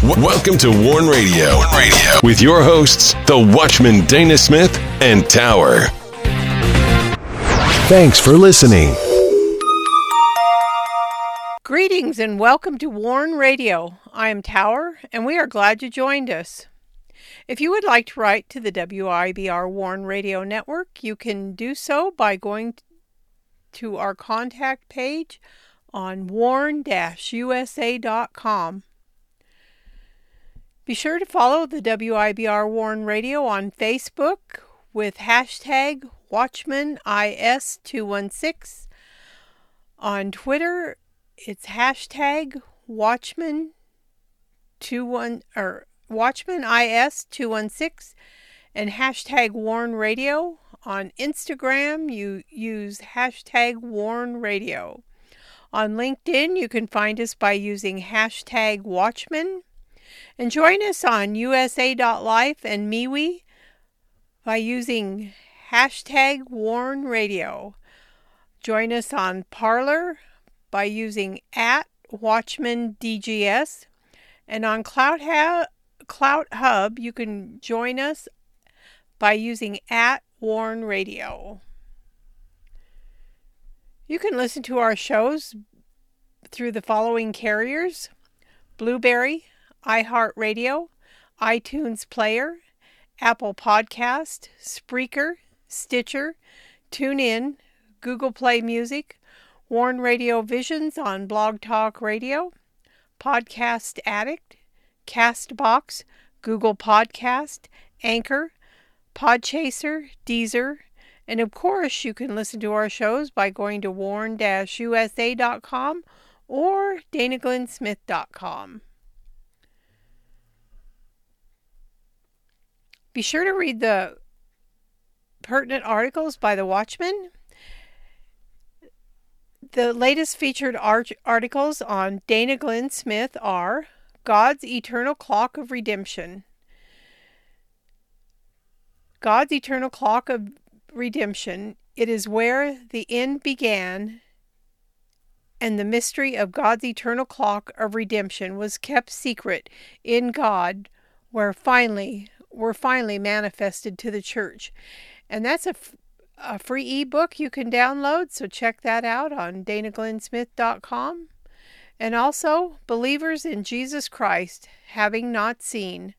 W- welcome to Warn Radio. Warn Radio with your hosts, the Watchman Dana Smith and Tower. Thanks for listening. Greetings and welcome to Warn Radio. I am Tower, and we are glad you joined us. If you would like to write to the WIBR Warn Radio Network, you can do so by going to our contact page on warn-usa.com. Be sure to follow the WIBR Warn Radio on Facebook with hashtag WatchmanIS216. On Twitter, it's hashtag Watchman21 or WatchmanIS216 and hashtag Warn Radio. On Instagram, you use hashtag Warn Radio. On LinkedIn, you can find us by using hashtag Watchman. And join us on USA.life and MeWe by using hashtag Warn Radio. Join us on Parler by using at Watchman DGS. And on Cloud, ha- CloutHub, you can join us by using at Warn Radio. You can listen to our shows through the following carriers Blubrry, iHeartRadio, iTunes Player, Apple Podcast, Spreaker, Stitcher, TuneIn, Google Play Music, Warn Radio Visions on Blog Talk Radio, Podcast Addict, Castbox, Google Podcast, Anchor, Podchaser, Deezer, and of course, you can listen to our shows by going to warn-usa.com or danaglennsmith.com. Be sure to read the pertinent articles by the Watchman. The latest featured art- articles on Dana Glenn Smith are God's Eternal Clock of Redemption. God's Eternal Clock of Redemption. It is where the end began, and the mystery of God's eternal clock of redemption was kept secret in God, where finally were finally manifested to the church. And that's a, a free ebook you can download, so check that out on danaglennsmith.com. And also, Believers in Jesus Christ, having not seen.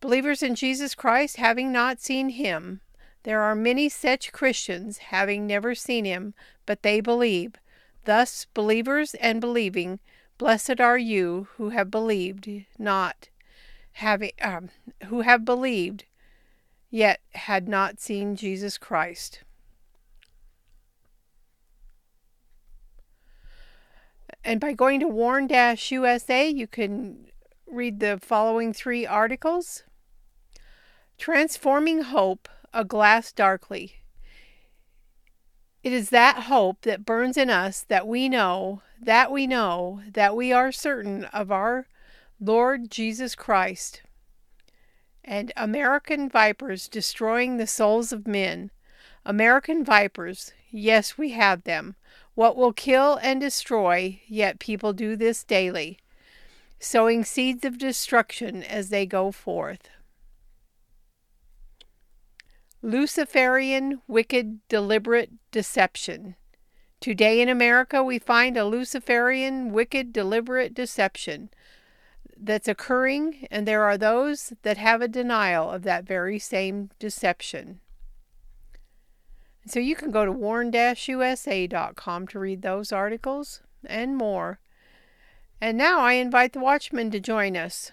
Believers in Jesus Christ, having not seen him. There are many such Christians, having never seen him, but they believe. Thus, believers and believing, blessed are you who have believed, not having, um, who have believed, yet had not seen Jesus Christ. And by going to Warn USA, you can read the following three articles Transforming Hope, a Glass Darkly. It is that hope that burns in us that we know, that we know, that we are certain of our Lord Jesus Christ. And American vipers destroying the souls of men. American vipers, yes, we have them. What will kill and destroy, yet people do this daily, sowing seeds of destruction as they go forth. Luciferian, wicked, deliberate deception. Today in America, we find a Luciferian, wicked, deliberate deception that's occurring, and there are those that have a denial of that very same deception. So you can go to warn-usa.com to read those articles and more. And now I invite the Watchman to join us.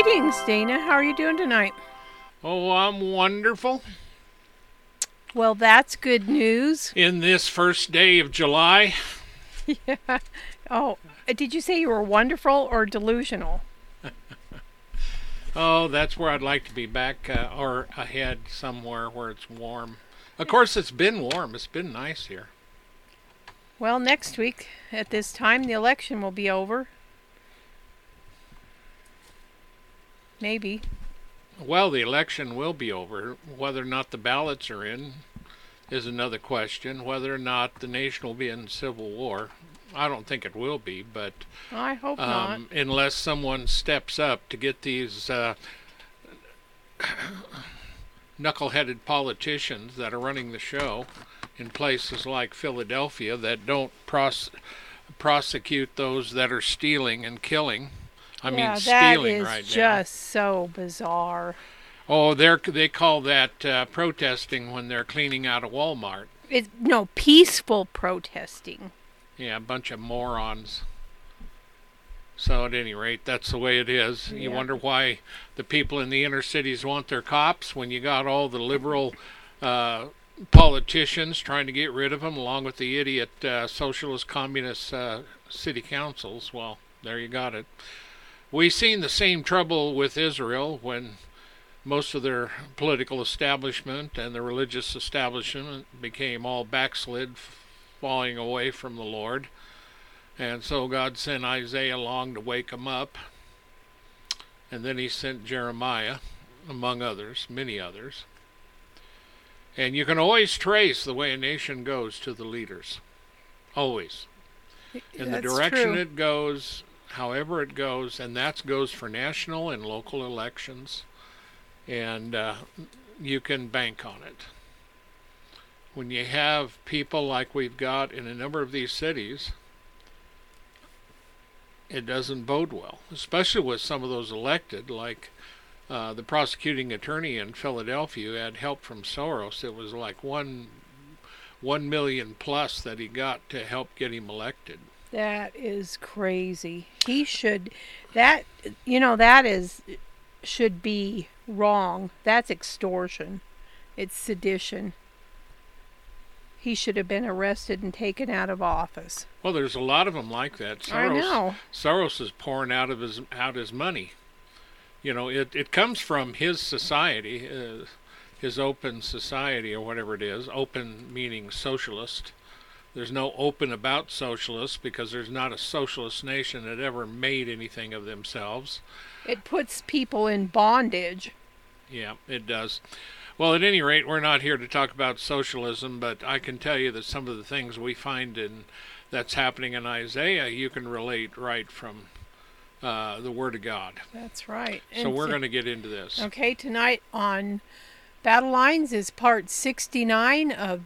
Greetings, Dana. How are you doing tonight? Oh, I'm wonderful. Well, that's good news. In this first day of July. yeah. Oh, uh, did you say you were wonderful or delusional? oh, that's where I'd like to be back uh, or ahead somewhere where it's warm. Of course, it's been warm. It's been nice here. Well, next week at this time, the election will be over. Maybe. Well, the election will be over. Whether or not the ballots are in is another question. Whether or not the nation will be in civil war, I don't think it will be, but I hope um, not. Unless someone steps up to get these uh, knuckle-headed politicians that are running the show in places like Philadelphia that don't pros- prosecute those that are stealing and killing. I yeah, mean, stealing right now. that is just so bizarre. Oh, they they call that uh, protesting when they're cleaning out a Walmart. It's no peaceful protesting. Yeah, a bunch of morons. So at any rate, that's the way it is. You wonder why the people in the inner cities want their cops when you got all the liberal uh, politicians trying to get rid of them, along with the idiot uh, socialist communist uh, city councils. Well, there you got it. We seen the same trouble with Israel when most of their political establishment and the religious establishment became all backslid, falling away from the Lord. And so God sent Isaiah along to wake them up. And then he sent Jeremiah, among others, many others. And you can always trace the way a nation goes to the leaders. Always. In the direction true. it goes, however it goes, and that goes for national and local elections. And uh, you can bank on it. When you have people like we've got in a number of these cities, it doesn't bode well, especially with some of those elected, like uh, the prosecuting attorney in Philadelphia who had help from Soros. It was like one one million plus that he got to help get him elected. That is crazy. He should that you know that is should be wrong. That's extortion. It's sedition. He should have been arrested and taken out of office. Well, there's a lot of them like that. Soros, I know. Soros is pouring out of his out his money. You know, it it comes from his society, uh, his open society or whatever it is. Open meaning socialist. There's no open about socialists because there's not a socialist nation that ever made anything of themselves. It puts people in bondage. Yeah, it does. Well, at any rate, we're not here to talk about socialism, but I can tell you that some of the things we find in that's happening in Isaiah, you can relate right from uh, the Word of God. That's right. So And we're so- going to get into this. Okay, tonight on Battle Lines is part 69 of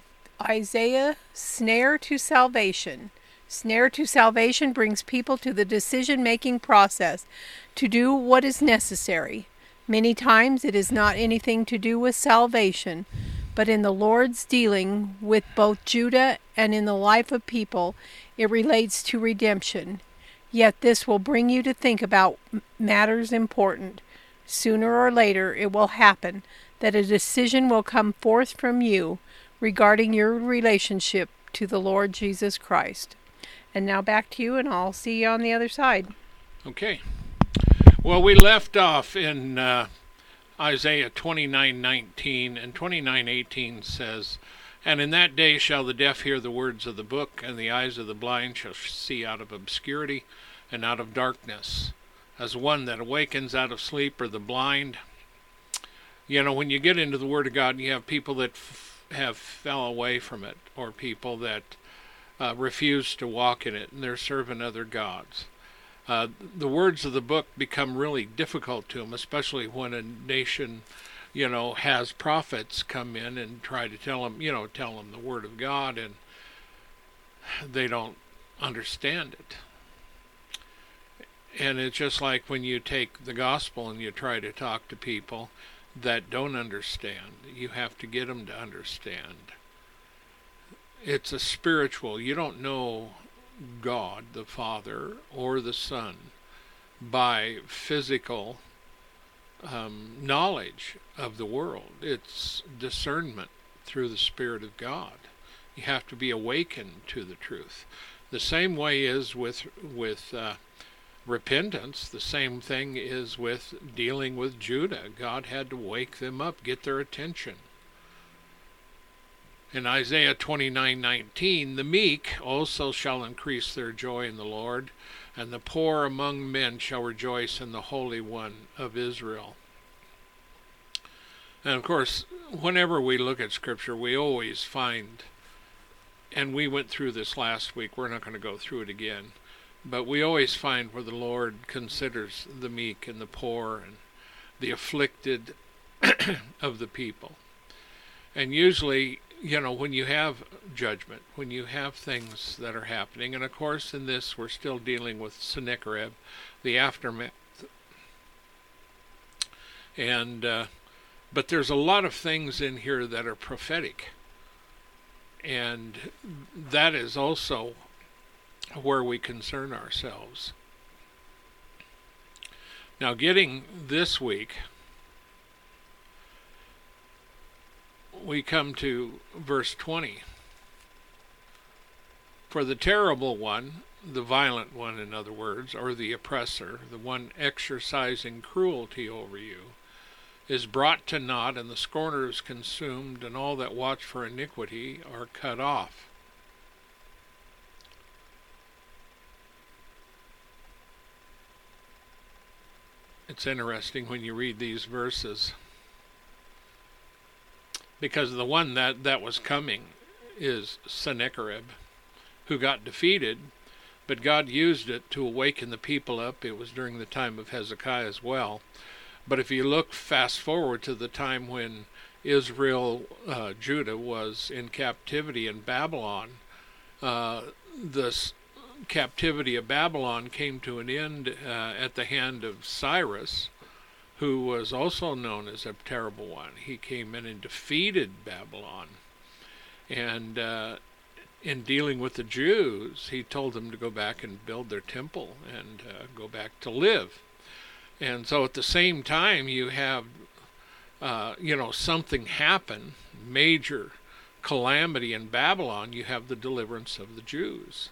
Isaiah Snare to Salvation. Snare to Salvation brings people to the decision making process to do what is necessary. Many times it is not anything to do with salvation, but in the Lord's dealing with both Judah and in the life of people, it relates to redemption. Yet this will bring you to think about matters important. Sooner or later it will happen that a decision will come forth from you regarding your relationship to the Lord Jesus Christ. And now back to you, and I'll see you on the other side. Okay. Well, we left off in uh, Isaiah 29:19 and 29:18 says, "And in that day shall the deaf hear the words of the book, and the eyes of the blind shall see out of obscurity and out of darkness, as one that awakens out of sleep or the blind." You know, when you get into the Word of God, you have people that f- have fell away from it, or people that uh, refuse to walk in it, and they're serving other gods uh, the words of the book become really difficult to them, especially when a nation, you know, has prophets come in and try to tell them, you know, tell them the word of God, and they don't understand it. And it's just like when you take the gospel and you try to talk to people that don't understand. You have to get them to understand. It's a spiritual. You don't know God the Father or the Son by physical um, knowledge of the world. It's discernment through the Spirit of God. You have to be awakened to the truth. The same way is with with uh, repentance. The same thing is with dealing with Judah. God had to wake them up, get their attention. In Isaiah 29:19, the meek also shall increase their joy in the Lord, and the poor among men shall rejoice in the Holy One of Israel. And of course, whenever we look at Scripture, we always find, and we went through this last week, we're not going to go through it again, but we always find where the Lord considers the meek and the poor and the afflicted of the people. And usually you know, when you have judgment, when you have things that are happening, and of course in this we're still dealing with Sennacherib, the aftermath. And, uh, but there's a lot of things in here that are prophetic. And that is also where we concern ourselves. Now, getting this week, we come to verse 20. For the terrible one, the violent one, in other words, or the oppressor, the one exercising cruelty over you, is brought to naught, and the scorner is consumed, and all that watch for iniquity are cut off. It's interesting when you read these verses because the one that, that was coming is Sennacherib, who got defeated, but God used it to awaken the people up. It was during the time of Hezekiah as well. But if you look fast forward to the time when Israel, uh, Judah, was in captivity in Babylon, uh, this captivity of Babylon came to an end uh, at the hand of Cyrus, who was also known as a terrible one. He came in and defeated Babylon. And uh, in dealing with the Jews, he told them to go back and build their temple and uh, go back to live. And so at the same time, you have, uh, you know, something happen, major calamity in Babylon, you have the deliverance of the Jews.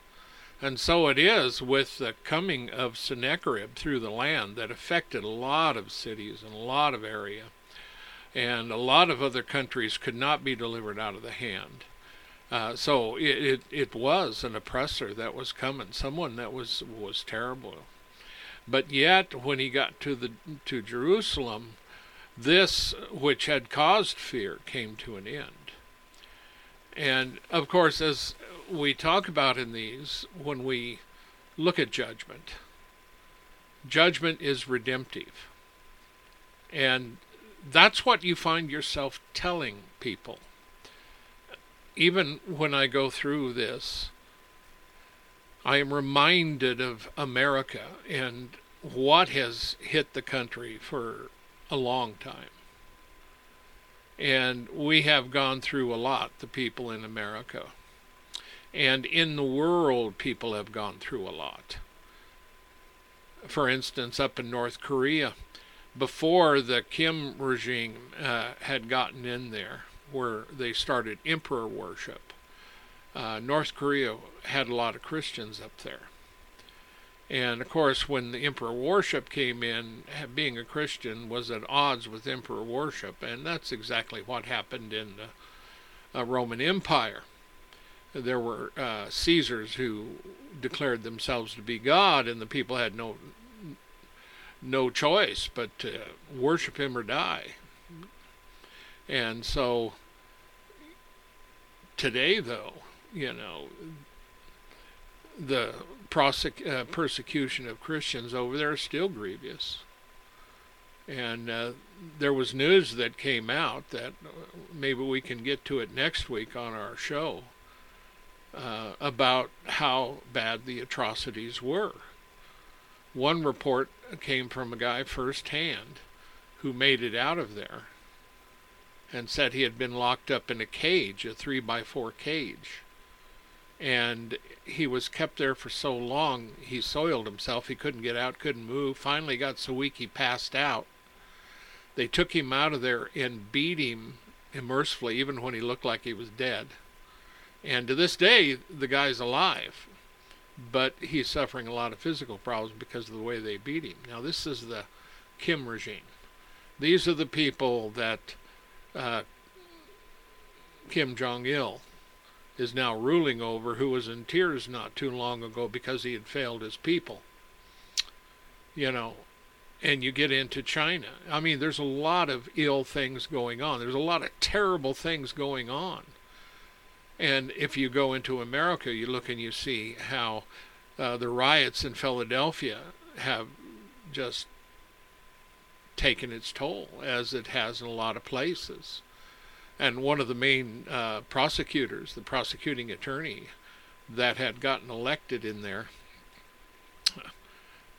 And so it is with the coming of Sennacherib through the land that affected a lot of cities and a lot of area. And a lot of other countries could not be delivered out of the hand. Uh, so it, it, it was an oppressor that was coming, someone that was was terrible. But yet, when he got to the to Jerusalem, this which had caused fear came to an end. And of course, as we talk about in these when we look at judgment. Judgment is redemptive. And that's what you find yourself telling people. Even when I go through this, I am reminded of America and what has hit the country for a long time. And we have gone through a lot, the people in America. And in the world, people have gone through a lot. For instance, up in North Korea, before the Kim regime uh, had gotten in there, where they started emperor worship, uh, North Korea had a lot of Christians up there. And of course, when the emperor worship came in, being a Christian was at odds with emperor worship, and that's exactly what happened in the uh, Roman Empire there were uh, Caesars who declared themselves to be God, and the people had no no choice but to worship him or die. And so today, though, you know, the prosec- uh, persecution of Christians over there is still grievous. And uh, there was news that came out that uh, maybe we can get to it next week on our show uh, about how bad the atrocities were. One report came from a guy firsthand who made it out of there and said he had been locked up in a cage, a three by four cage. And he was kept there for so long, he soiled himself. He couldn't get out, couldn't move. Finally got so weak he passed out. They took him out of there and beat him mercifully, even when he looked like he was dead. And to this day, the guy's alive, but he's suffering a lot of physical problems because of the way they beat him. Now, this is the Kim regime. These are the people that uh, Kim Jong il is now ruling over, who was in tears not too long ago because he had failed his people. You know, and you get into China. I mean, there's a lot of ill things going on. There's a lot of terrible things going on. And if you go into America, you look and you see how uh, the riots in Philadelphia have just taken its toll, as it has in a lot of places. And one of the main uh, prosecutors, the prosecuting attorney that had gotten elected in there,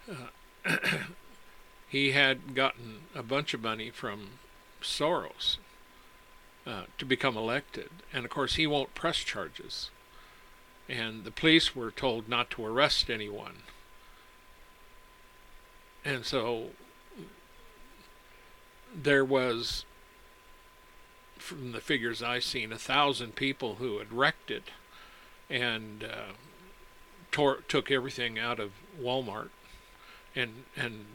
uh, he had gotten a bunch of money from Soros uh, to become elected. And of course, he won't press charges. And the police were told not to arrest anyone. And so there was, from the figures I've seen, a thousand people who had wrecked it and uh, tore, took everything out of Walmart and and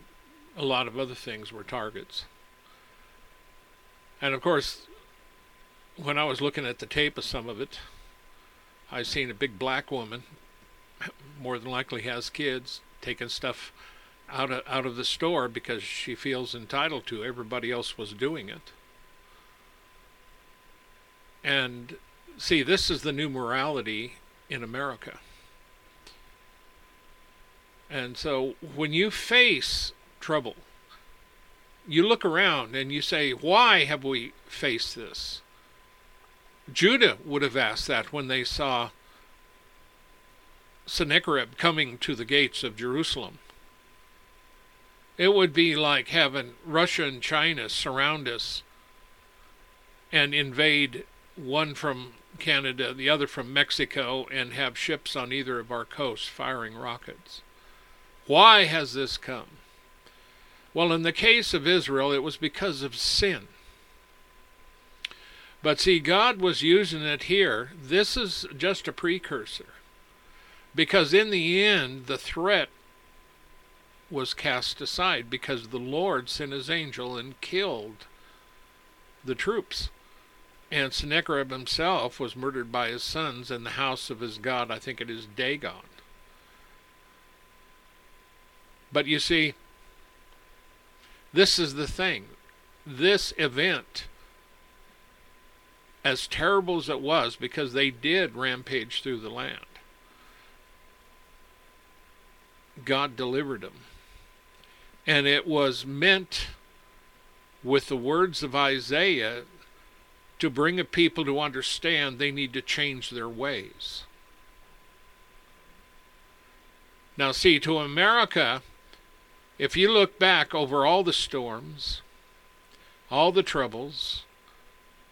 a lot of other things were targets. And of course, when I was looking at the tape of some of it, I seen a big black woman, more than likely has kids, taking stuff out of, out of the store because she feels entitled to. Everybody else was doing it. And see, this is the new morality in America. And so when you face trouble. You look around and you say, Why have we faced this? Judah would have asked that when they saw Sennacherib coming to the gates of Jerusalem. It would be like having Russia and China surround us and invade one from Canada, the other from Mexico, and have ships on either of our coasts firing rockets. Why has this come? Well, in the case of Israel, it was because of sin. But see, God was using it here. This is just a precursor. Because in the end, the threat was cast aside because the Lord sent his angel and killed the troops. And Sennacherib himself was murdered by his sons in the house of his god, I think it is Dagon. But you see, this is the thing. This event, as terrible as it was, because they did rampage through the land, God delivered them. And it was meant with the words of Isaiah to bring a people to understand they need to change their ways. Now, see, to America, if you look back over all the storms, all the troubles,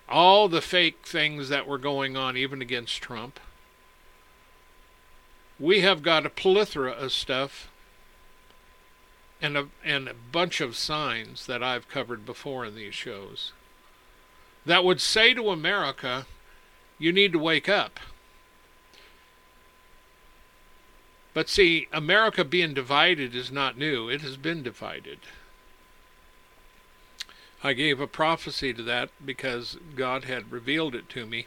all the fake things that were going on, even against Trump, we have got a plethora of stuff and a, and a bunch of signs that I've covered before in these shows that would say to America, you need to wake up. But see, America being divided is not new, it has been divided. I gave a prophecy to that because God had revealed it to me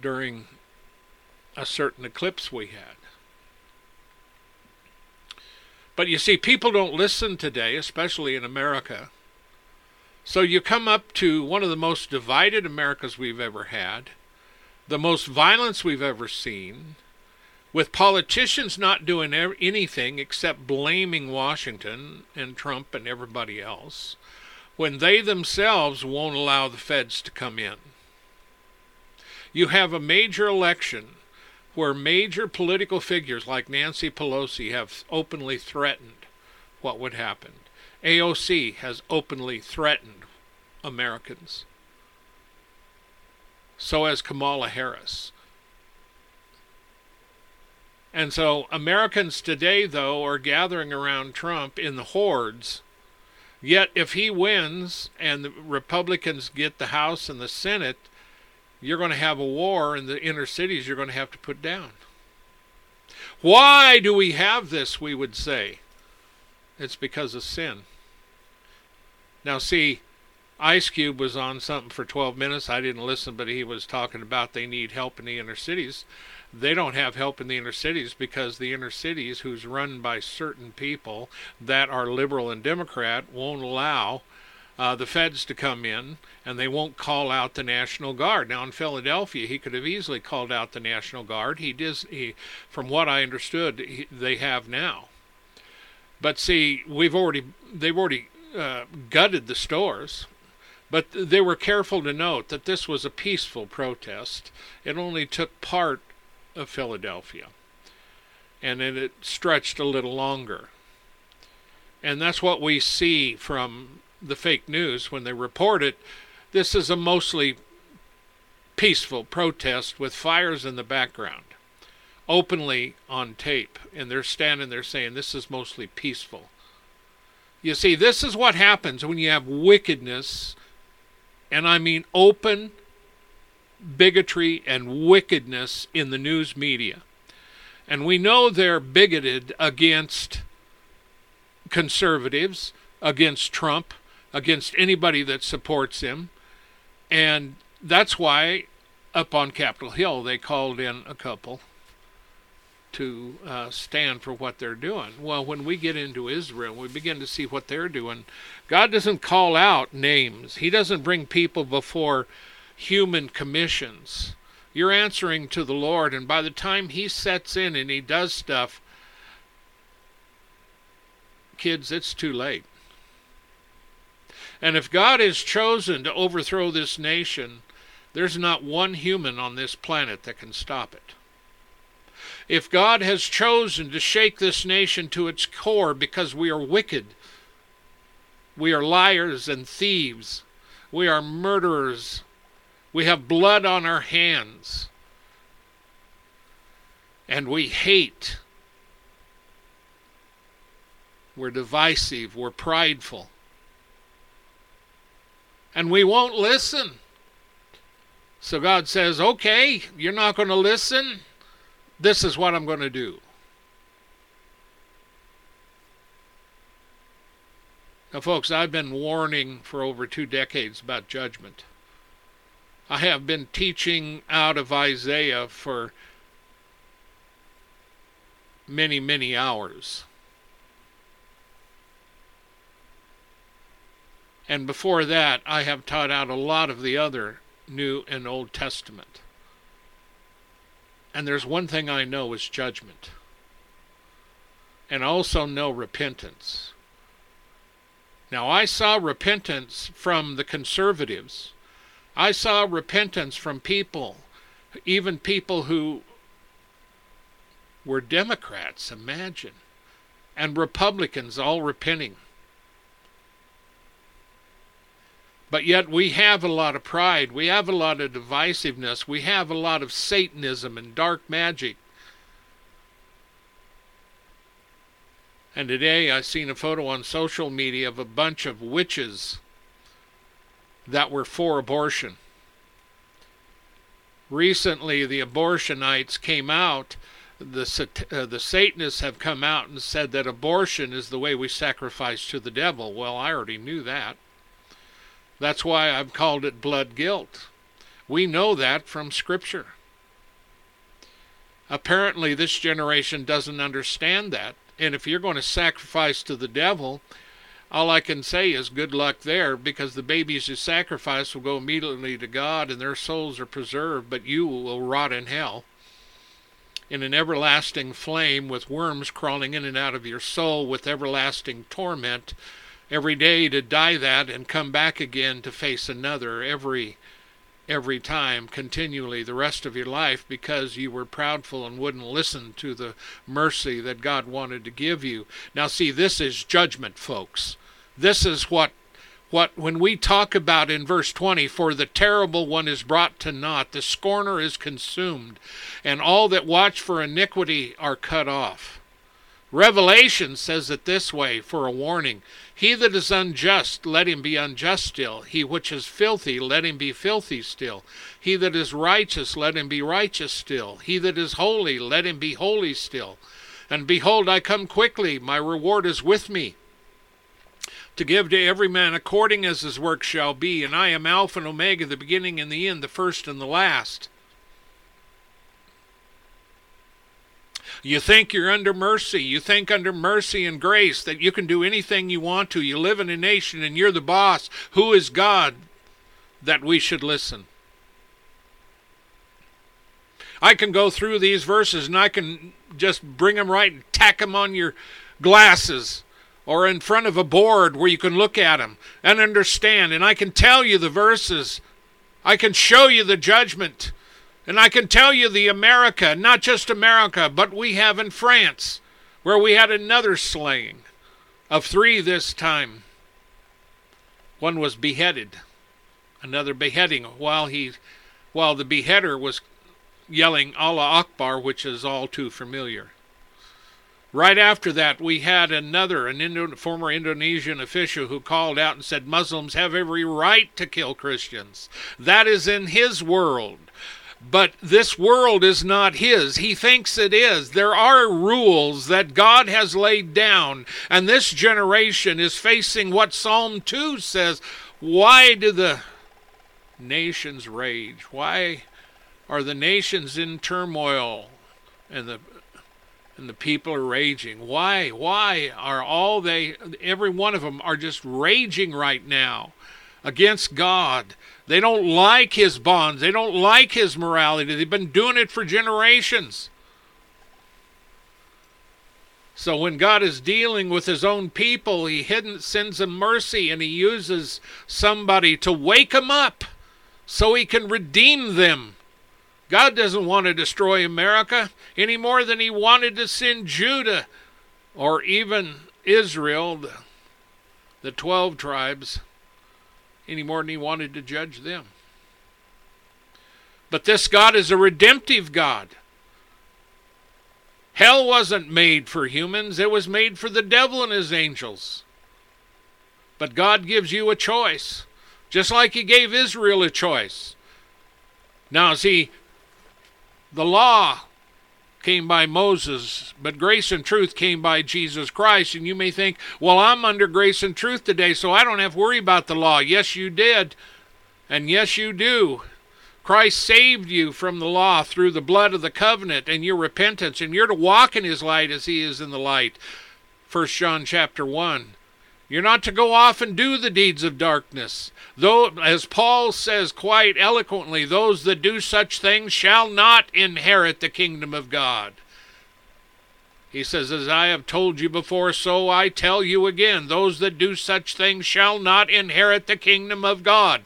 during a certain eclipse we had. But you see, people don't listen today, especially in America. So you come up to one of the most divided Americas we've ever had, the most violence we've ever seen, with politicians not doing anything except blaming Washington and Trump and everybody else, when they themselves won't allow the feds to come in. You have a major election where major political figures like Nancy Pelosi have openly threatened what would happen. AOC has openly threatened Americans. So has Kamala Harris. And so Americans today, though, are gathering around Trump in the hordes Yet, if he wins and the Republicans get the House and the Senate, you're going to have a war in the inner cities you're going to have to put down. Why do we have this, we would say? It's because of sin. Now, see, Ice Cube was on something for 12 minutes. I didn't listen, but he was talking about they need help in the inner cities. They don't have help in the inner cities because the inner cities, who's run by certain people that are liberal and Democrat, won't allow uh, the feds to come in and they won't call out the National Guard. Now in Philadelphia, he could have easily called out the National Guard. He does, he, from what I understood, he, they have now. But see, we've already they've already uh, gutted the stores. But they were careful to note that this was a peaceful protest. It only took part of Philadelphia, and then it stretched a little longer. And that's what we see from the fake news when they report it. This is a mostly peaceful protest with fires in the background, openly on tape, and they're standing there saying this is mostly peaceful. You see, this is what happens when you have wickedness, and I mean open bigotry and wickedness in the news media. And we know they're bigoted against conservatives, against Trump, against anybody that supports him. And that's why up on Capitol Hill they called in a couple to uh, stand for what they're doing. Well, when we get into Israel, we begin to see what they're doing. God doesn't call out names, He doesn't bring people before human commissions. You're answering to the Lord, and by the time He sets in and He does stuff, kids, it's too late. And if God has chosen to overthrow this nation, there's not one human on this planet that can stop it. If God has chosen to shake this nation to its core because we are wicked, we are liars and thieves, we are murderers, we have blood on our hands, and we hate, we're divisive, we're prideful and we won't listen. So God says, okay, you're not going to listen. This is what I'm going to do. Now, folks, I've been warning for over two decades about judgment. I have been teaching out of Isaiah for many, many hours. And before that, I have taught out a lot of the other New and Old Testament. And there's one thing I know is judgment. And also know repentance. Now, I saw repentance from the conservatives. I saw repentance from people, even people who were Democrats, imagine, and Republicans all repenting. But yet we have a lot of pride. We have a lot of divisiveness. We have a lot of Satanism and dark magic. And today I seen a photo on social media of a bunch of witches that were for abortion. Recently, the abortionites came out. The, uh, the Satanists have come out and said that abortion is the way we sacrifice to the devil. Well, I already knew that. That's why I've called it blood guilt. We know that from Scripture. Apparently, this generation doesn't understand that. And if you're going to sacrifice to the devil, all I can say is good luck there because the babies you sacrifice will go immediately to God and their souls are preserved, but you will rot in hell. In an everlasting flame with worms crawling in and out of your soul with everlasting torment every day to die that and come back again to face another every every time continually the rest of your life because you were proudful and wouldn't listen to the mercy that God wanted to give you. Now see this is judgment folks. This is what what when we talk about in verse 20 for the terrible one is brought to naught the scorner is consumed and all that watch for iniquity are cut off Revelation says it this way for a warning He that is unjust, let him be unjust still. He which is filthy, let him be filthy still. He that is righteous, let him be righteous still. He that is holy, let him be holy still. And behold, I come quickly, my reward is with me, to give to every man according as his work shall be. And I am Alpha and Omega, the beginning and the end, the first and the last. You think you're under mercy. You think under mercy and grace that you can do anything you want to. You live in a nation and you're the boss. Who is God that we should listen? I can go through these verses and I can just bring them right and tack them on your glasses or in front of a board where you can look at them and understand. And I can tell you the verses. I can show you the judgment. And I can tell you the America, not just America, but we have in France, where we had another slaying of three this time. One was beheaded, another beheading while he while the beheader was yelling Allah Akbar, which is all too familiar. Right after that, we had another, an Indo- former Indonesian official who called out and said Muslims have every right to kill Christians. That is in his world. But this world is not his. He thinks it is. There are rules that God has laid down, and this generation is facing what Psalm 2 says. Why do the nations rage? Why are the nations in turmoil and the and the people are raging. Why? Why are all they every one of them are just raging right now against God? They don't like his bonds. They don't like his morality. They've been doing it for generations. So when God is dealing with his own people, he hidden, sends them mercy and he uses somebody to wake them up so he can redeem them. God doesn't want to destroy America any more than he wanted to send Judah or even Israel, the, the 12 tribes any more than he wanted to judge them. But this God is a redemptive God. Hell wasn't made for humans, it was made for the devil and his angels. But God gives you a choice, just like he gave Israel a choice. Now, see, the law came by Moses, but grace and truth came by Jesus Christ. And you may think, well, I'm under grace and truth today, so I don't have to worry about the law. Yes, you did. And yes, you do. Christ saved you from the law through the blood of the covenant and your repentance, and you're to walk in his light as he is in the light. 1 John chapter 1. You're not to go off and do the deeds of darkness. Though, as Paul says quite eloquently, those that do such things shall not inherit the kingdom of God. He says, As I have told you before, so I tell you again those that do such things shall not inherit the kingdom of God.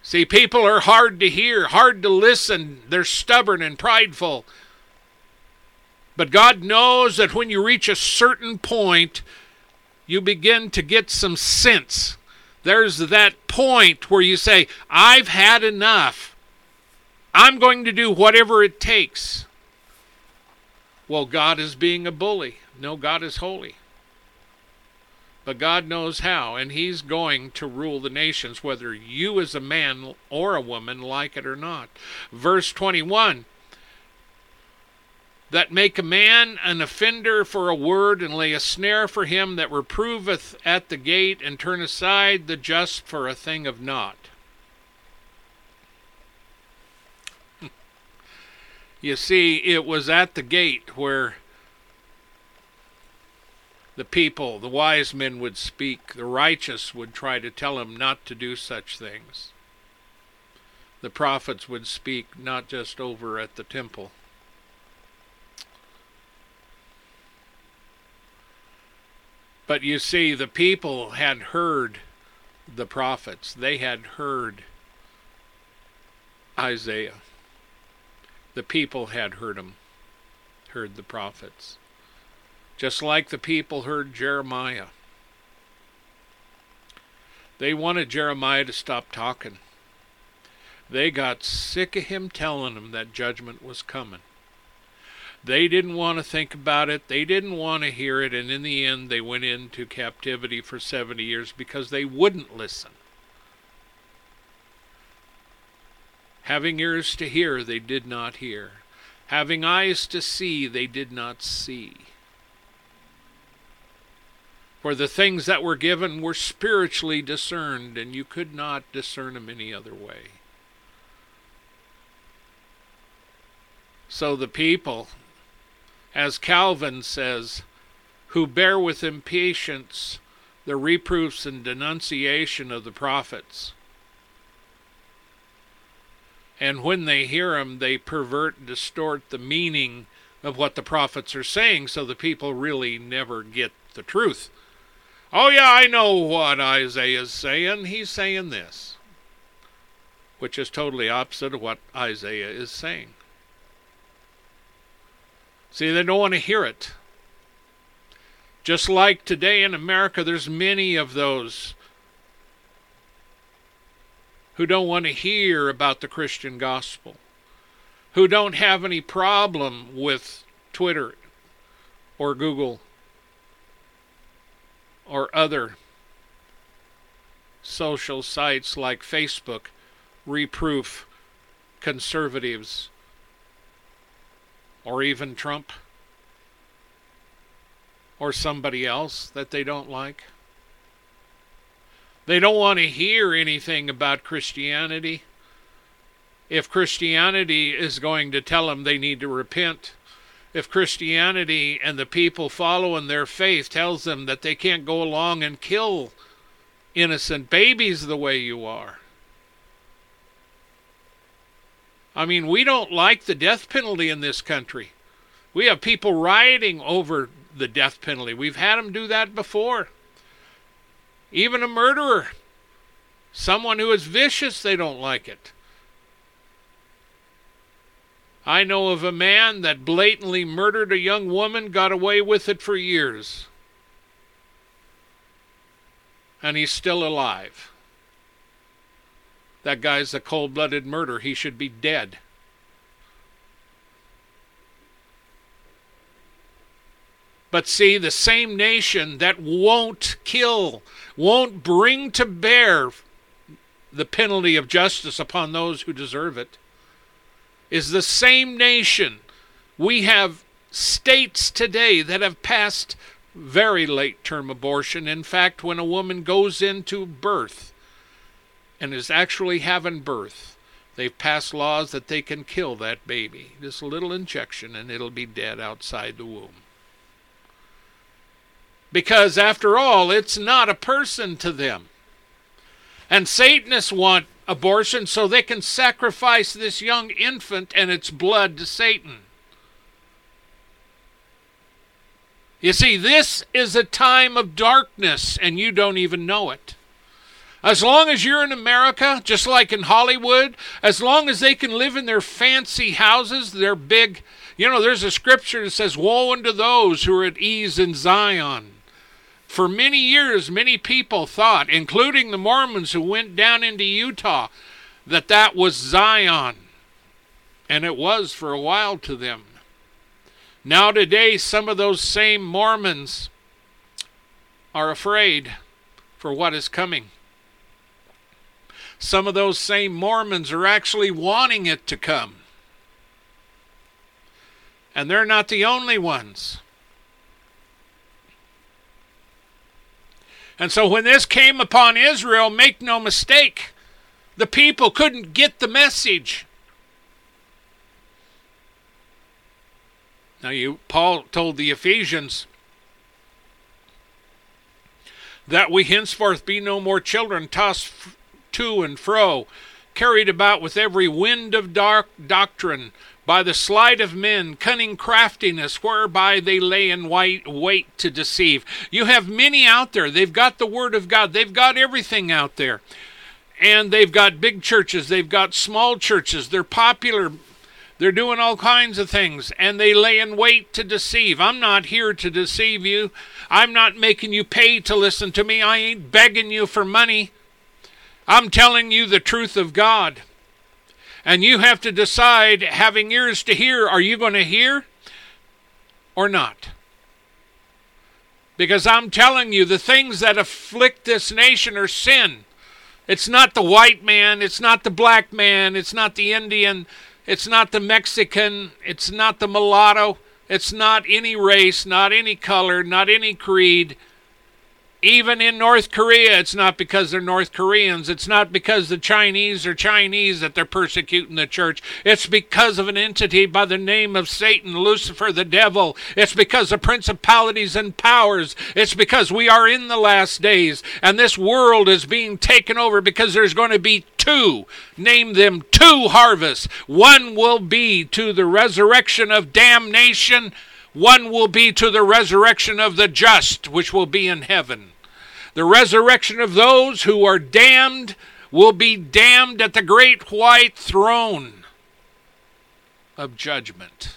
See, people are hard to hear, hard to listen. They're stubborn and prideful. But God knows that when you reach a certain point, you begin to get some sense. There's that point where you say, I've had enough. I'm going to do whatever it takes. Well, God is being a bully. No, God is holy. But God knows how, and He's going to rule the nations, whether you as a man or a woman like it or not. Verse 21 that make a man an offender for a word, and lay a snare for him that reproveth at the gate, and turn aside the just for a thing of naught. you see, it was at the gate where the people, the wise men would speak, the righteous would try to tell him not to do such things. The prophets would speak not just over at the temple. But you see, the people had heard the prophets, they had heard Isaiah. The people had heard him, heard the prophets. Just like the people heard Jeremiah. They wanted Jeremiah to stop talking. They got sick of him telling them that judgment was coming. They didn't want to think about it. They didn't want to hear it. And in the end, they went into captivity for 70 years because they wouldn't listen. Having ears to hear, they did not hear. Having eyes to see, they did not see. For the things that were given were spiritually discerned, and you could not discern them any other way. So the people, as Calvin says, who bear with impatience the reproofs and denunciation of the prophets, and when they hear them, they pervert distort the meaning of what the prophets are saying, so the people really never get the truth. Oh, yeah, I know what Isaiah is saying. He's saying this, which is totally opposite of what Isaiah is saying. See, they don't want to hear it. Just like today in America, there's many of those who don't want to hear about the Christian gospel, who don't have any problem with Twitter or Google or other social sites like Facebook reproof conservatives or even Trump or somebody else that they don't like. They don't want to hear anything about Christianity. If Christianity is going to tell them they need to repent, if Christianity and the people following their faith tells them that they can't go along and kill innocent babies the way you are. I mean, we don't like the death penalty in this country. We have people rioting over the death penalty. We've had them do that before. Even a murderer, someone who is vicious, they don't like it. I know of a man that blatantly murdered a young woman, got away with it for years. And he's still alive. That guy's a cold blooded murderer. He should be dead. But see, the same nation that won't kill, won't bring to bear the penalty of justice upon those who deserve it, is the same nation. We have states today that have passed very late term abortion. In fact, when a woman goes into birth and is actually having birth, they've passed laws that they can kill that baby. Just a little injection and it'll be dead outside the womb. Because after all, it's not a person to them. And Satanists want abortion so they can sacrifice this young infant and its blood to Satan. You see, this is a time of darkness, and you don't even know it. As long as you're in America, just like in Hollywood, as long as they can live in their fancy houses, their big, you know, there's a scripture that says, Woe unto those who are at ease in Zion. For many years, many people thought, including the Mormons who went down into Utah, that that was Zion. And it was for a while to them. Now, today, some of those same Mormons are afraid for what is coming. Some of those same Mormons are actually wanting it to come. And they're not the only ones. And so when this came upon Israel, make no mistake, the people couldn't get the message. Now you Paul told the Ephesians that we henceforth be no more children tossed to and fro, carried about with every wind of dark doctrine, by the sleight of men, cunning craftiness, whereby they lay in wait, wait to deceive. You have many out there. They've got the Word of God, they've got everything out there. And they've got big churches, they've got small churches, they're popular. They're doing all kinds of things, and they lay in wait to deceive. I'm not here to deceive you. I'm not making you pay to listen to me. I ain't begging you for money. I'm telling you the truth of God. And you have to decide, having ears to hear, are you going to hear? or not? Because I'm telling you, the things that afflict this nation are sin. It's not the white man, it's not the black man, it's not the Indian, it's not the Mexican, it's not the mulatto, it's not any race, not any color, not any creed. Even in North Korea, it's not because they're North Koreans. It's not because the Chinese are Chinese that they're persecuting the church. It's because of an entity by the name of Satan, Lucifer, the devil. It's because of principalities and powers. It's because we are in the last days and this world is being taken over because there's going to be two, name them two harvests. One will be to the resurrection of damnation one will be to the resurrection of the just, which will be in heaven. The resurrection of those who are damned will be damned at the great white throne of judgment,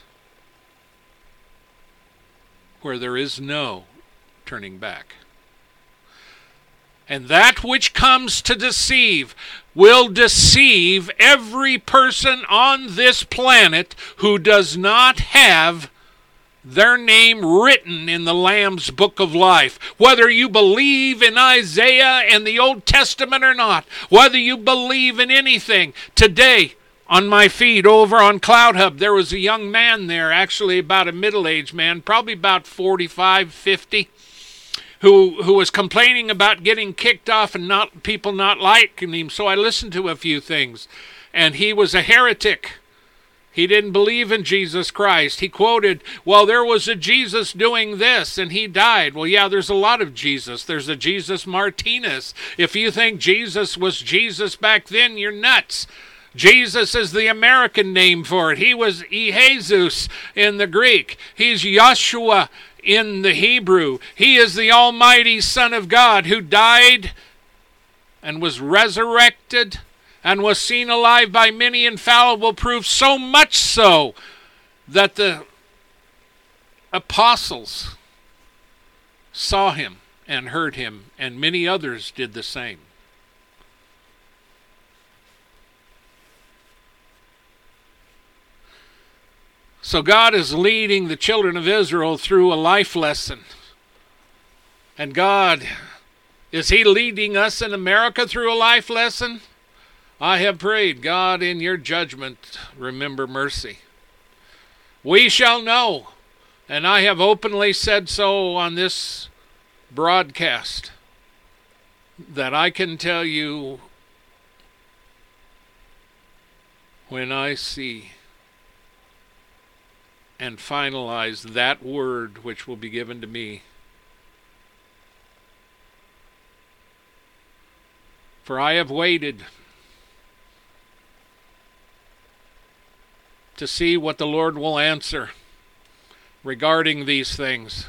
where there is no turning back. And that which comes to deceive will deceive every person on this planet who does not have their name written in the Lamb's book of life. Whether you believe in Isaiah and the Old Testament or not, whether you believe in anything, today on my feed over on CloutHub, there was a young man there, actually about a middle aged man, probably about 45, 50. Who, who was complaining about getting kicked off and not people not liking him. So I listened to a few things, and he was a heretic he didn't believe in Jesus Christ. He quoted, Well, there was a Jesus doing this and he died. Well, yeah, there's a lot of Jesus. There's a Jesus Martinez. If you think Jesus was Jesus back then, you're nuts. Jesus is the American name for it. He was Jesus in the Greek. He's Yeshua in the Hebrew. He is the Almighty Son of God who died and was resurrected and was seen alive by many infallible proofs, so much so that the apostles saw him and heard him, and many others did the same. So God is leading the children of Israel through a life lesson. And God, is He leading us in America through a life lesson? I have prayed, God, in your judgment, remember mercy. We shall know, and I have openly said so on this broadcast, that I can tell you when I see and finalize that word which will be given to me. For I have waited to see what the Lord will answer regarding these things.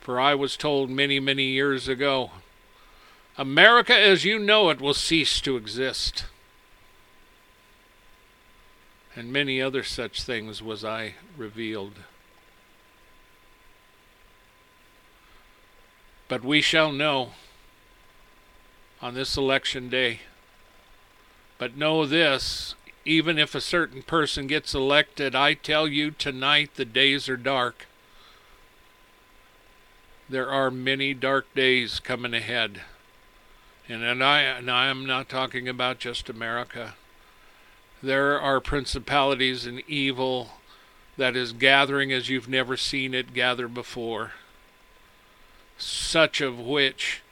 For I was told many, many years ago America as you know it will cease to exist. And many other such things was I revealed. But we shall know on this election day but know this even if a certain person gets elected, I tell you tonight the days are dark. There are many dark days coming ahead. And, and, I, and I am not talking about just America. There are principalities and evil that is gathering as you've never seen it gather before. Such of which,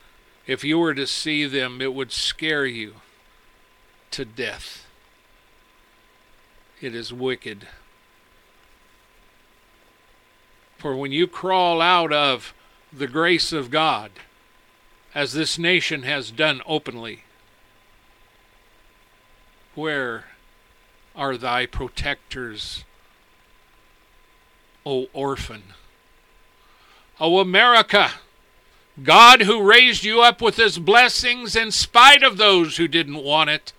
if you were to see them, it would scare you to death. It is wicked. For when you crawl out of the grace of God, as this nation has done openly, where are thy protectors, O orphan? O America! God who raised you up with his blessings in spite of those who didn't want it.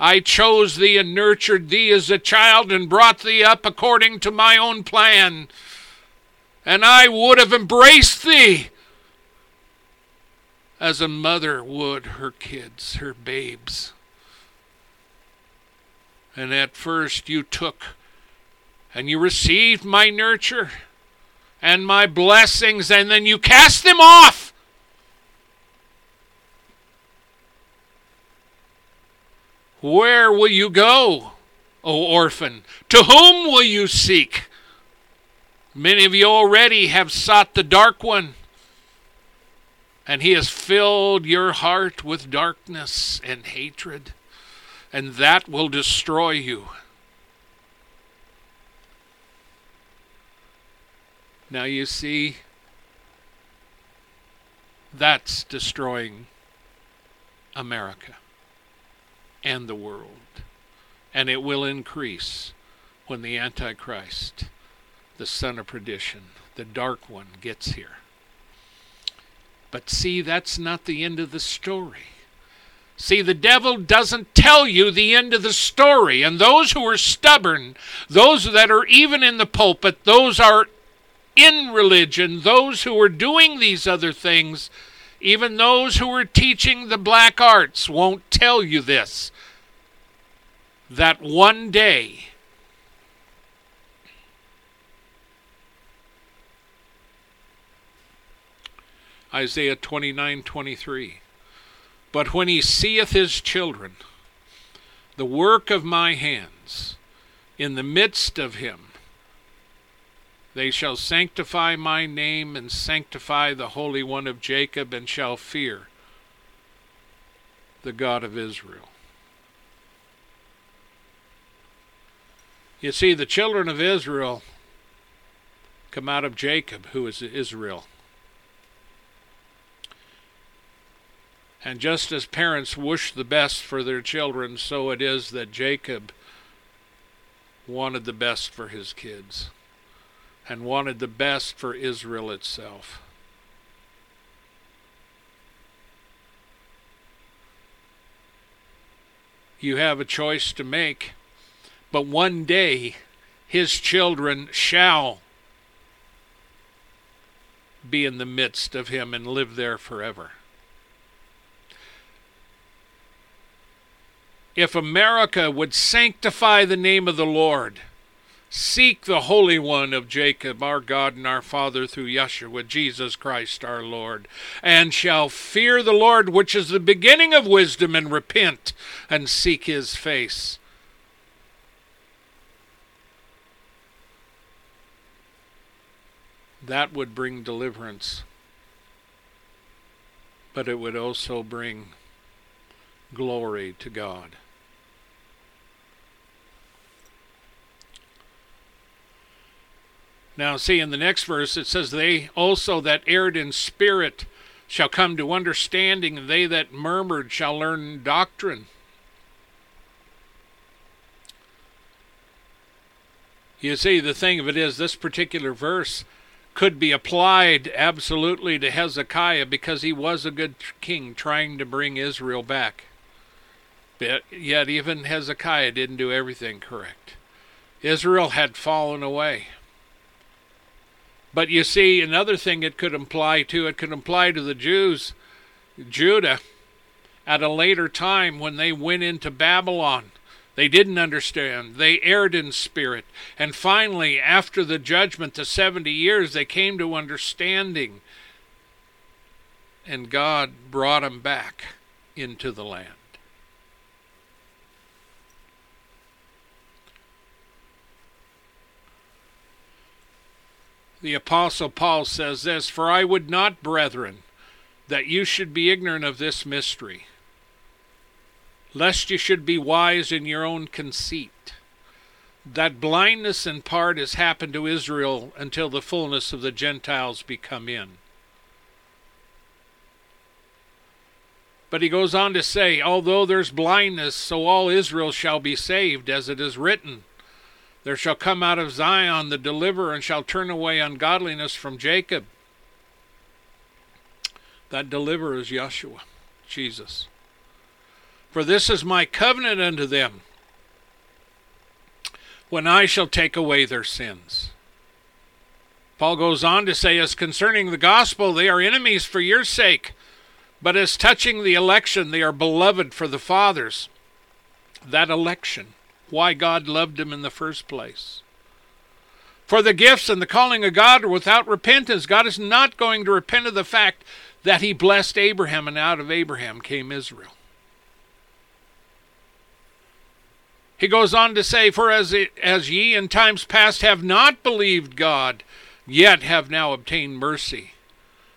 I chose thee and nurtured thee as a child and brought thee up according to my own plan. And I would have embraced thee as a mother would her kids, her babes. And at first you took and you received my nurture and my blessings, and then you cast them off. Where will you go, O orphan? To whom will you seek? Many of you already have sought the dark one, and he has filled your heart with darkness and hatred, and that will destroy you. Now you see, that's destroying America and the world. And it will increase when the Antichrist, the son of perdition, the dark one, gets here. But see, that's not the end of the story. See, the devil doesn't tell you the end of the story. And those who are stubborn, those that are even in the pulpit, those are in religion, those who are doing these other things, even those who are teaching the black arts, won't tell you this. That one day, Isaiah 29:23 But when he seeth his children, the work of my hands, in the midst of him, they shall sanctify my name and sanctify the Holy One of Jacob and shall fear the God of Israel. You see, the children of Israel come out of Jacob, who is Israel. And just as parents wish the best for their children, so it is that Jacob wanted the best for his kids and wanted the best for Israel itself. You have a choice to make, but one day his children shall be in the midst of him and live there forever. If America would sanctify the name of the Lord, Seek the Holy One of Jacob, our God and our Father, through Yeshua, Jesus Christ our Lord, and shall fear the Lord, which is the beginning of wisdom, and repent and seek his face. That would bring deliverance, but it would also bring glory to God. Now, see, in the next verse it says, They also that erred in spirit shall come to understanding, and they that murmured shall learn doctrine. You see, the thing of it is, this particular verse could be applied absolutely to Hezekiah because he was a good king trying to bring Israel back. But yet, even Hezekiah didn't do everything correct. Israel had fallen away. But you see, another thing it could imply to, it could imply to the Jews, Judah, at a later time when they went into Babylon. They didn't understand. They erred in spirit. And finally, after the judgment, the 70 years, they came to understanding. And God brought them back into the land. The Apostle Paul says this For I would not, brethren, that you should be ignorant of this mystery, lest you should be wise in your own conceit. That blindness in part has happened to Israel until the fullness of the Gentiles be come in. But he goes on to say, Although there's blindness, so all Israel shall be saved, as it is written. There shall come out of Zion the deliverer, and shall turn away ungodliness from Jacob. That deliverer is Yeshua, Jesus. For this is my covenant unto them, when I shall take away their sins. Paul goes on to say, as concerning the gospel, they are enemies for your sake, but as touching the election, they are beloved for the fathers. That election why God loved him in the first place. For the gifts and the calling of God are without repentance. God is not going to repent of the fact that he blessed Abraham, and out of Abraham came Israel. He goes on to say, For as, it, as ye in times past have not believed God, yet have now obtained mercy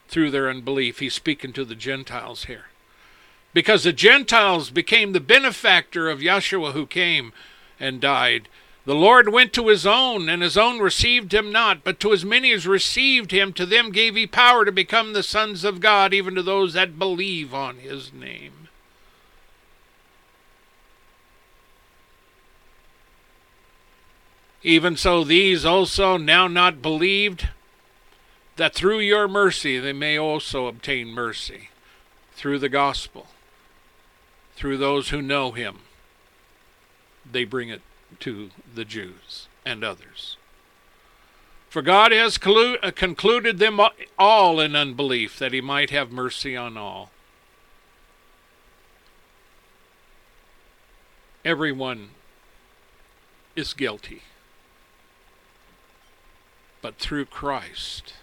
through their unbelief. He's speaking to the Gentiles here. Because the Gentiles became the benefactor of Yeshua who came and died the Lord went to his own, and his own received him not. But to as many as received him, to them gave he power to become the sons of God, even to those that believe on his name. Even so, these also now not believed, that through your mercy they may also obtain mercy, through the gospel, through those who know him. They bring it to the Jews and others. For God has uh, concluded them all in unbelief, that he might have mercy on all. Everyone is guilty. But through Christ,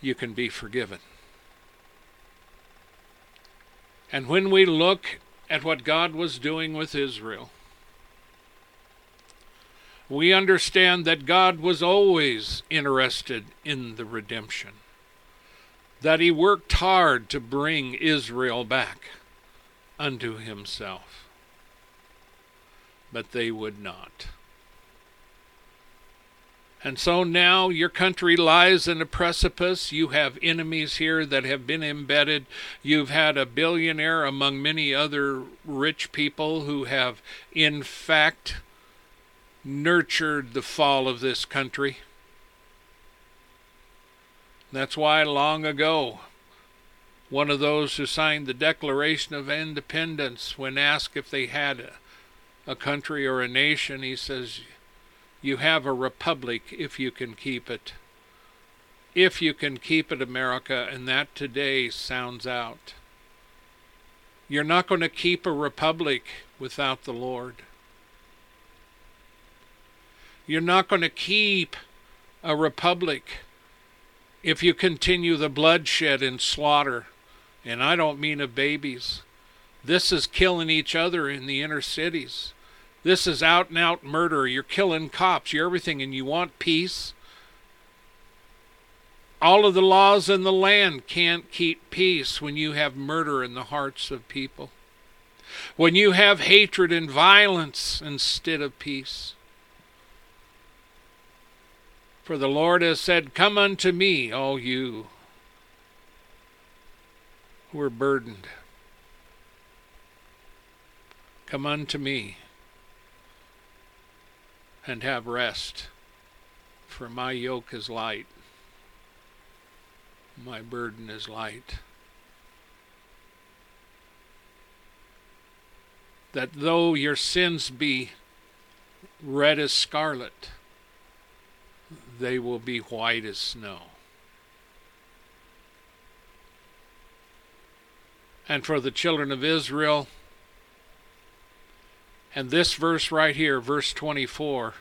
you can be forgiven. And when we look at what God was doing with Israel, we understand that God was always interested in the redemption, that He worked hard to bring Israel back unto Himself. But they would not. And so now your country lies in a precipice. You have enemies here that have been embedded. You've had a billionaire among many other rich people who have, in fact, nurtured the fall of this country. That's why long ago, one of those who signed the Declaration of Independence, when asked if they had a, a country or a nation, he says, you have a republic if you can keep it. If you can keep it, America, and that today sounds out. You're not going to keep a republic without the Lord. You're not going to keep a republic if you continue the bloodshed and slaughter. And I don't mean of babies. This is killing each other in the inner cities. This is out and out murder. You're killing cops. You're everything, and you want peace. All of the laws in the land can't keep peace when you have murder in the hearts of people. When you have hatred and violence instead of peace. For the Lord has said, Come unto me, all you who are burdened. Come unto me and have rest, for my yoke is light, my burden is light. That though your sins be red as scarlet, they will be white as snow. And for the children of Israel, and this verse right here, verse 24,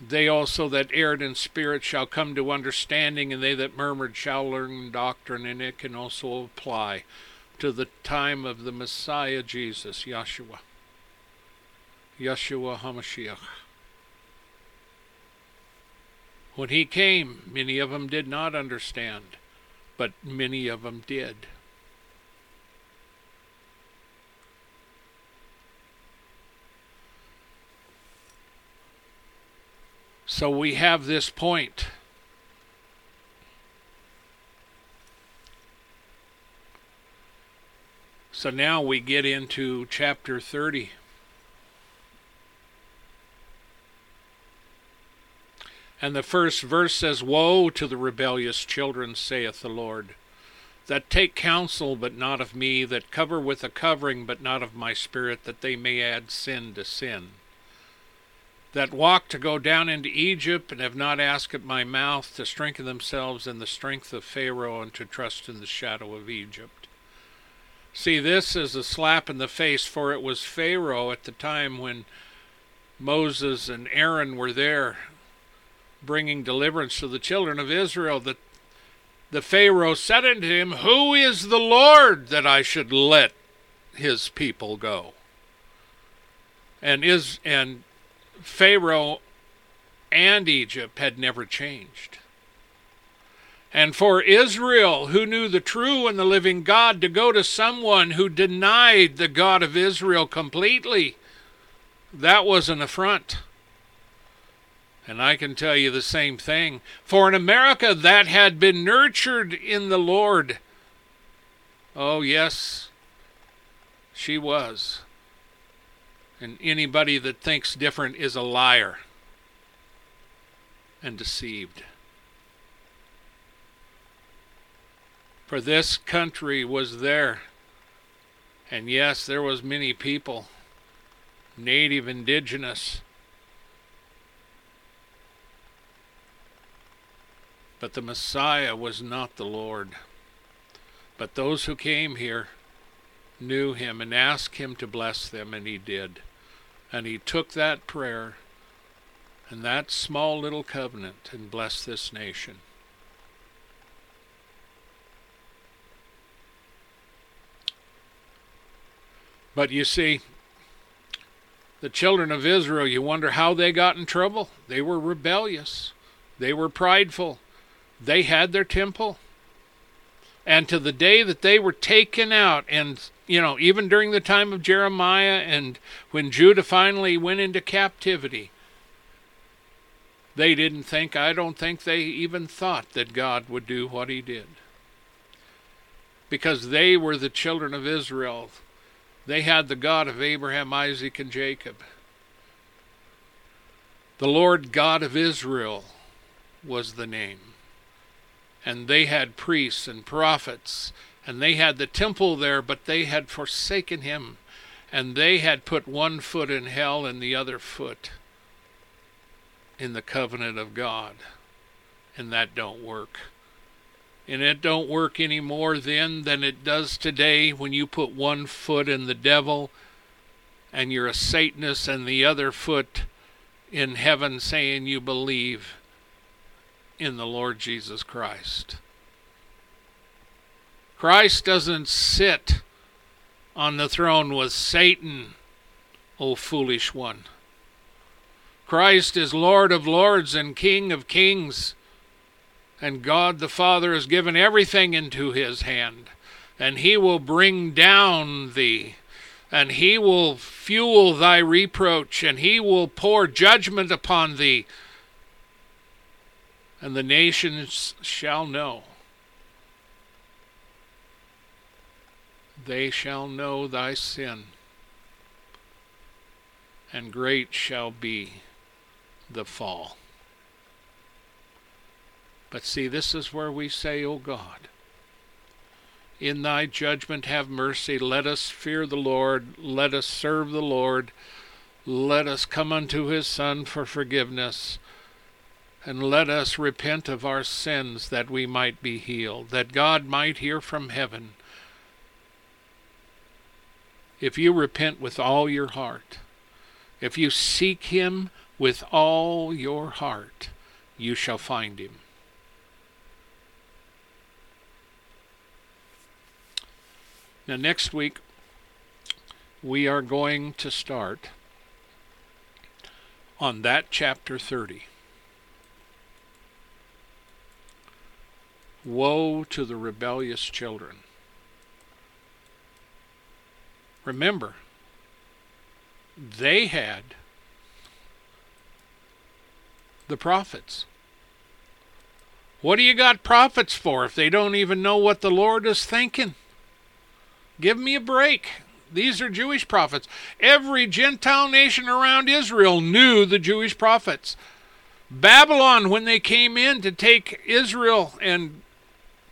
they also that erred in spirit shall come to understanding, and they that murmured shall learn doctrine, and it can also apply to the time of the Messiah Jesus, Yeshua. Yeshua HaMashiach. When he came, many of them did not understand, but many of them did. So we have this point. So now we get into chapter 30. And the first verse says, Woe to the rebellious children, saith the Lord, that take counsel, but not of me, that cover with a covering, but not of my spirit, that they may add sin to sin. That walk to go down into Egypt, and have not asked at my mouth to strengthen themselves in the strength of Pharaoh, and to trust in the shadow of Egypt. See, this is a slap in the face, for it was Pharaoh at the time when Moses and Aaron were there bringing deliverance to the children of Israel that the Pharaoh said unto him, Who is the Lord that I should let his people go? And is and Pharaoh and Egypt had never changed. And for Israel, who knew the true and the living God, to go to someone who denied the God of Israel completely, that was an affront. And I can tell you the same thing. For in America that had been nurtured in the Lord, oh, yes, she was. And anybody that thinks different is a liar and deceived. For this country was there. And yes, there was many people, native indigenous. But the Messiah was not the Lord. But those who came here knew him and asked him to bless them, and he did. And he took that prayer and that small little covenant and blessed this nation. But you see, the children of Israel, you wonder how they got in trouble. They were rebellious, they were prideful, they had their temple. And to the day that they were taken out, and you know, even during the time of Jeremiah and when Judah finally went into captivity, they didn't think, I don't think they even thought that God would do what he did. Because they were the children of Israel they had the God of Abraham, Isaac, and Jacob. The Lord God of Israel was the name. And they had priests and prophets, and they had the temple there, but they had forsaken him, and they had put one foot in hell and the other foot in the covenant of God. And that don't work. And it don't work any more then than it does today when you put one foot in the devil and you're a Satanist and the other foot in heaven saying you believe in the Lord Jesus Christ. Christ doesn't sit on the throne with Satan, O foolish one. Christ is Lord of lords and King of kings and God the Father has given everything into his hand, and he will bring down thee, and he will fuel thy reproach, and he will pour judgment upon thee, and the nations shall know. They shall know thy sin, and great shall be the fall. But see, this is where we say, O God, in thy judgment have mercy. Let us fear the Lord. Let us serve the Lord. Let us come unto his Son for forgiveness. And let us repent of our sins that we might be healed, that God might hear from heaven. If you repent with all your heart, if you seek him with all your heart, you shall find him. Now, next week, we are going to start on that chapter 30. Woe to the rebellious children. Remember, they had the prophets. What do you got prophets for if they don't even know what the Lord is thinking? Give me a break. These are Jewish prophets. Every Gentile nation around Israel knew the Jewish prophets. Babylon, when they came in to take Israel and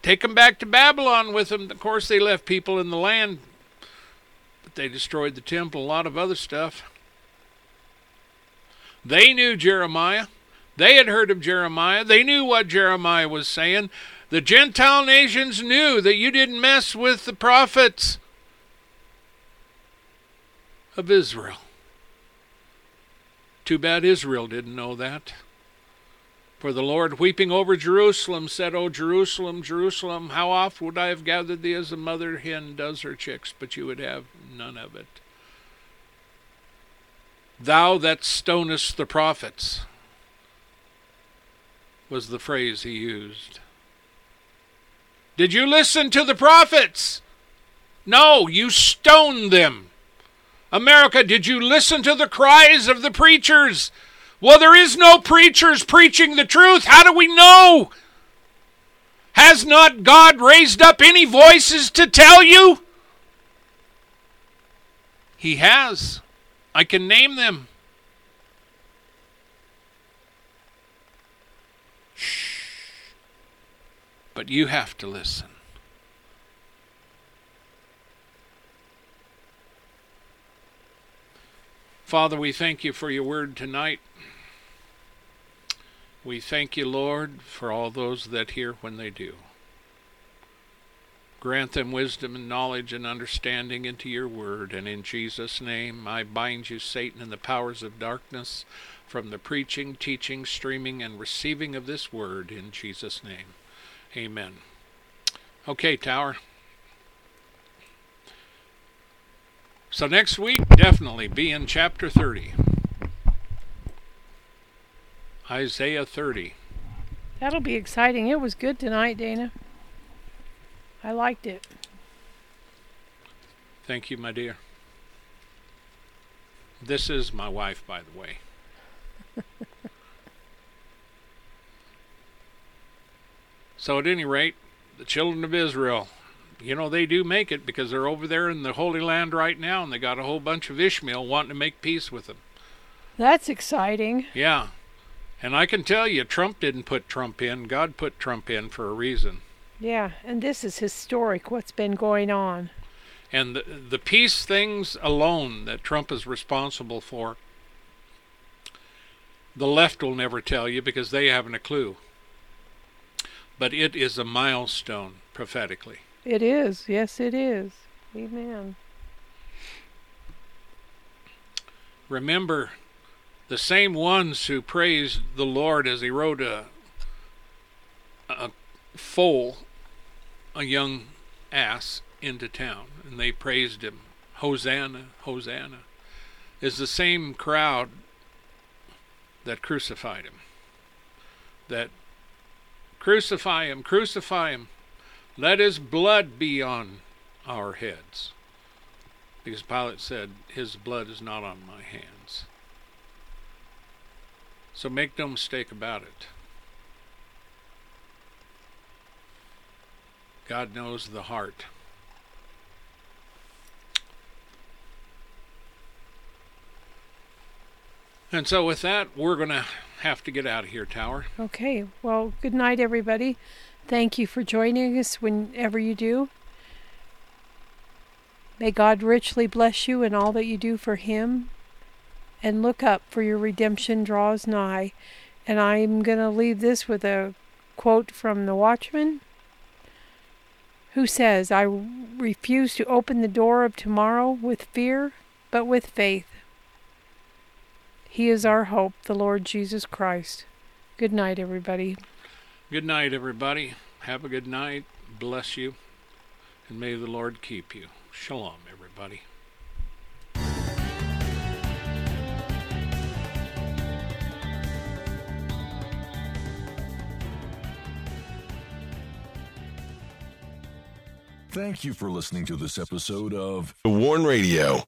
take them back to Babylon with them, of course, they left people in the land, they destroyed the temple, a lot of other stuff. They knew Jeremiah. They had heard of Jeremiah. They knew what Jeremiah was saying. The Gentile nations knew that you didn't mess with the prophets of Israel. Too bad Israel didn't know that. For the Lord, weeping over Jerusalem, said, O Jerusalem, Jerusalem, how oft would I have gathered thee as a mother hen does her chicks, but you would have none of it. Thou that stonest the prophets, was the phrase he used. Did you listen to the prophets? No, you stoned them. America, did you listen to the cries of the preachers? Well, there is no preachers preaching the truth. How do we know? Has not God raised up any voices to tell you? He has. I can name them. Shh. But you have to listen. Father, we thank you for your word tonight. We thank you, Lord, for all those that hear when they do. Grant them wisdom and knowledge and understanding into your word. And in Jesus' name, I bind you, Satan, and the powers of darkness from the preaching, teaching, streaming, and receiving of this word in Jesus' name. Amen. Okay, Tower. So next week, definitely be in chapter 30. Isaiah 30. That'll be exciting. It was good tonight, Dana. I liked it. Thank you, my dear. This is my wife, by the way. so, at any rate, the children of Israel you know, they do make it because they're over there in the Holy Land right now and they got a whole bunch of Ishmael wanting to make peace with them. That's exciting. Yeah. And I can tell you, Trump didn't put Trump in. God put Trump in for a reason. Yeah, and this is historic what's been going on. And the, the peace things alone that Trump is responsible for, the left will never tell you because they haven't a clue. But it is a milestone prophetically. It is. Yes, it is. Amen. Remember, the same ones who praised the Lord as he rode a, a foal, a young ass, into town, and they praised him. Hosanna, Hosanna, is the same crowd that crucified him. That crucify him, crucify him. Let his blood be on our heads. Because Pilate said, His blood is not on my hands. So make no mistake about it. God knows the heart. And so, with that, we're going to have to get out of here, Tower. Okay. Well, good night, everybody. Thank you for joining us whenever you do. May God richly bless you in all that you do for Him. And look up, for your redemption draws nigh. And I'm going to leave this with a quote from the Watchman, who says, I refuse to open the door of tomorrow with fear, but with faith. He is our hope, the Lord Jesus Christ. Good night, everybody. Good night, everybody. Have a good night. Bless you. And may the Lord keep you. Shalom, everybody. Thank you for listening to this episode of The Warn Radio.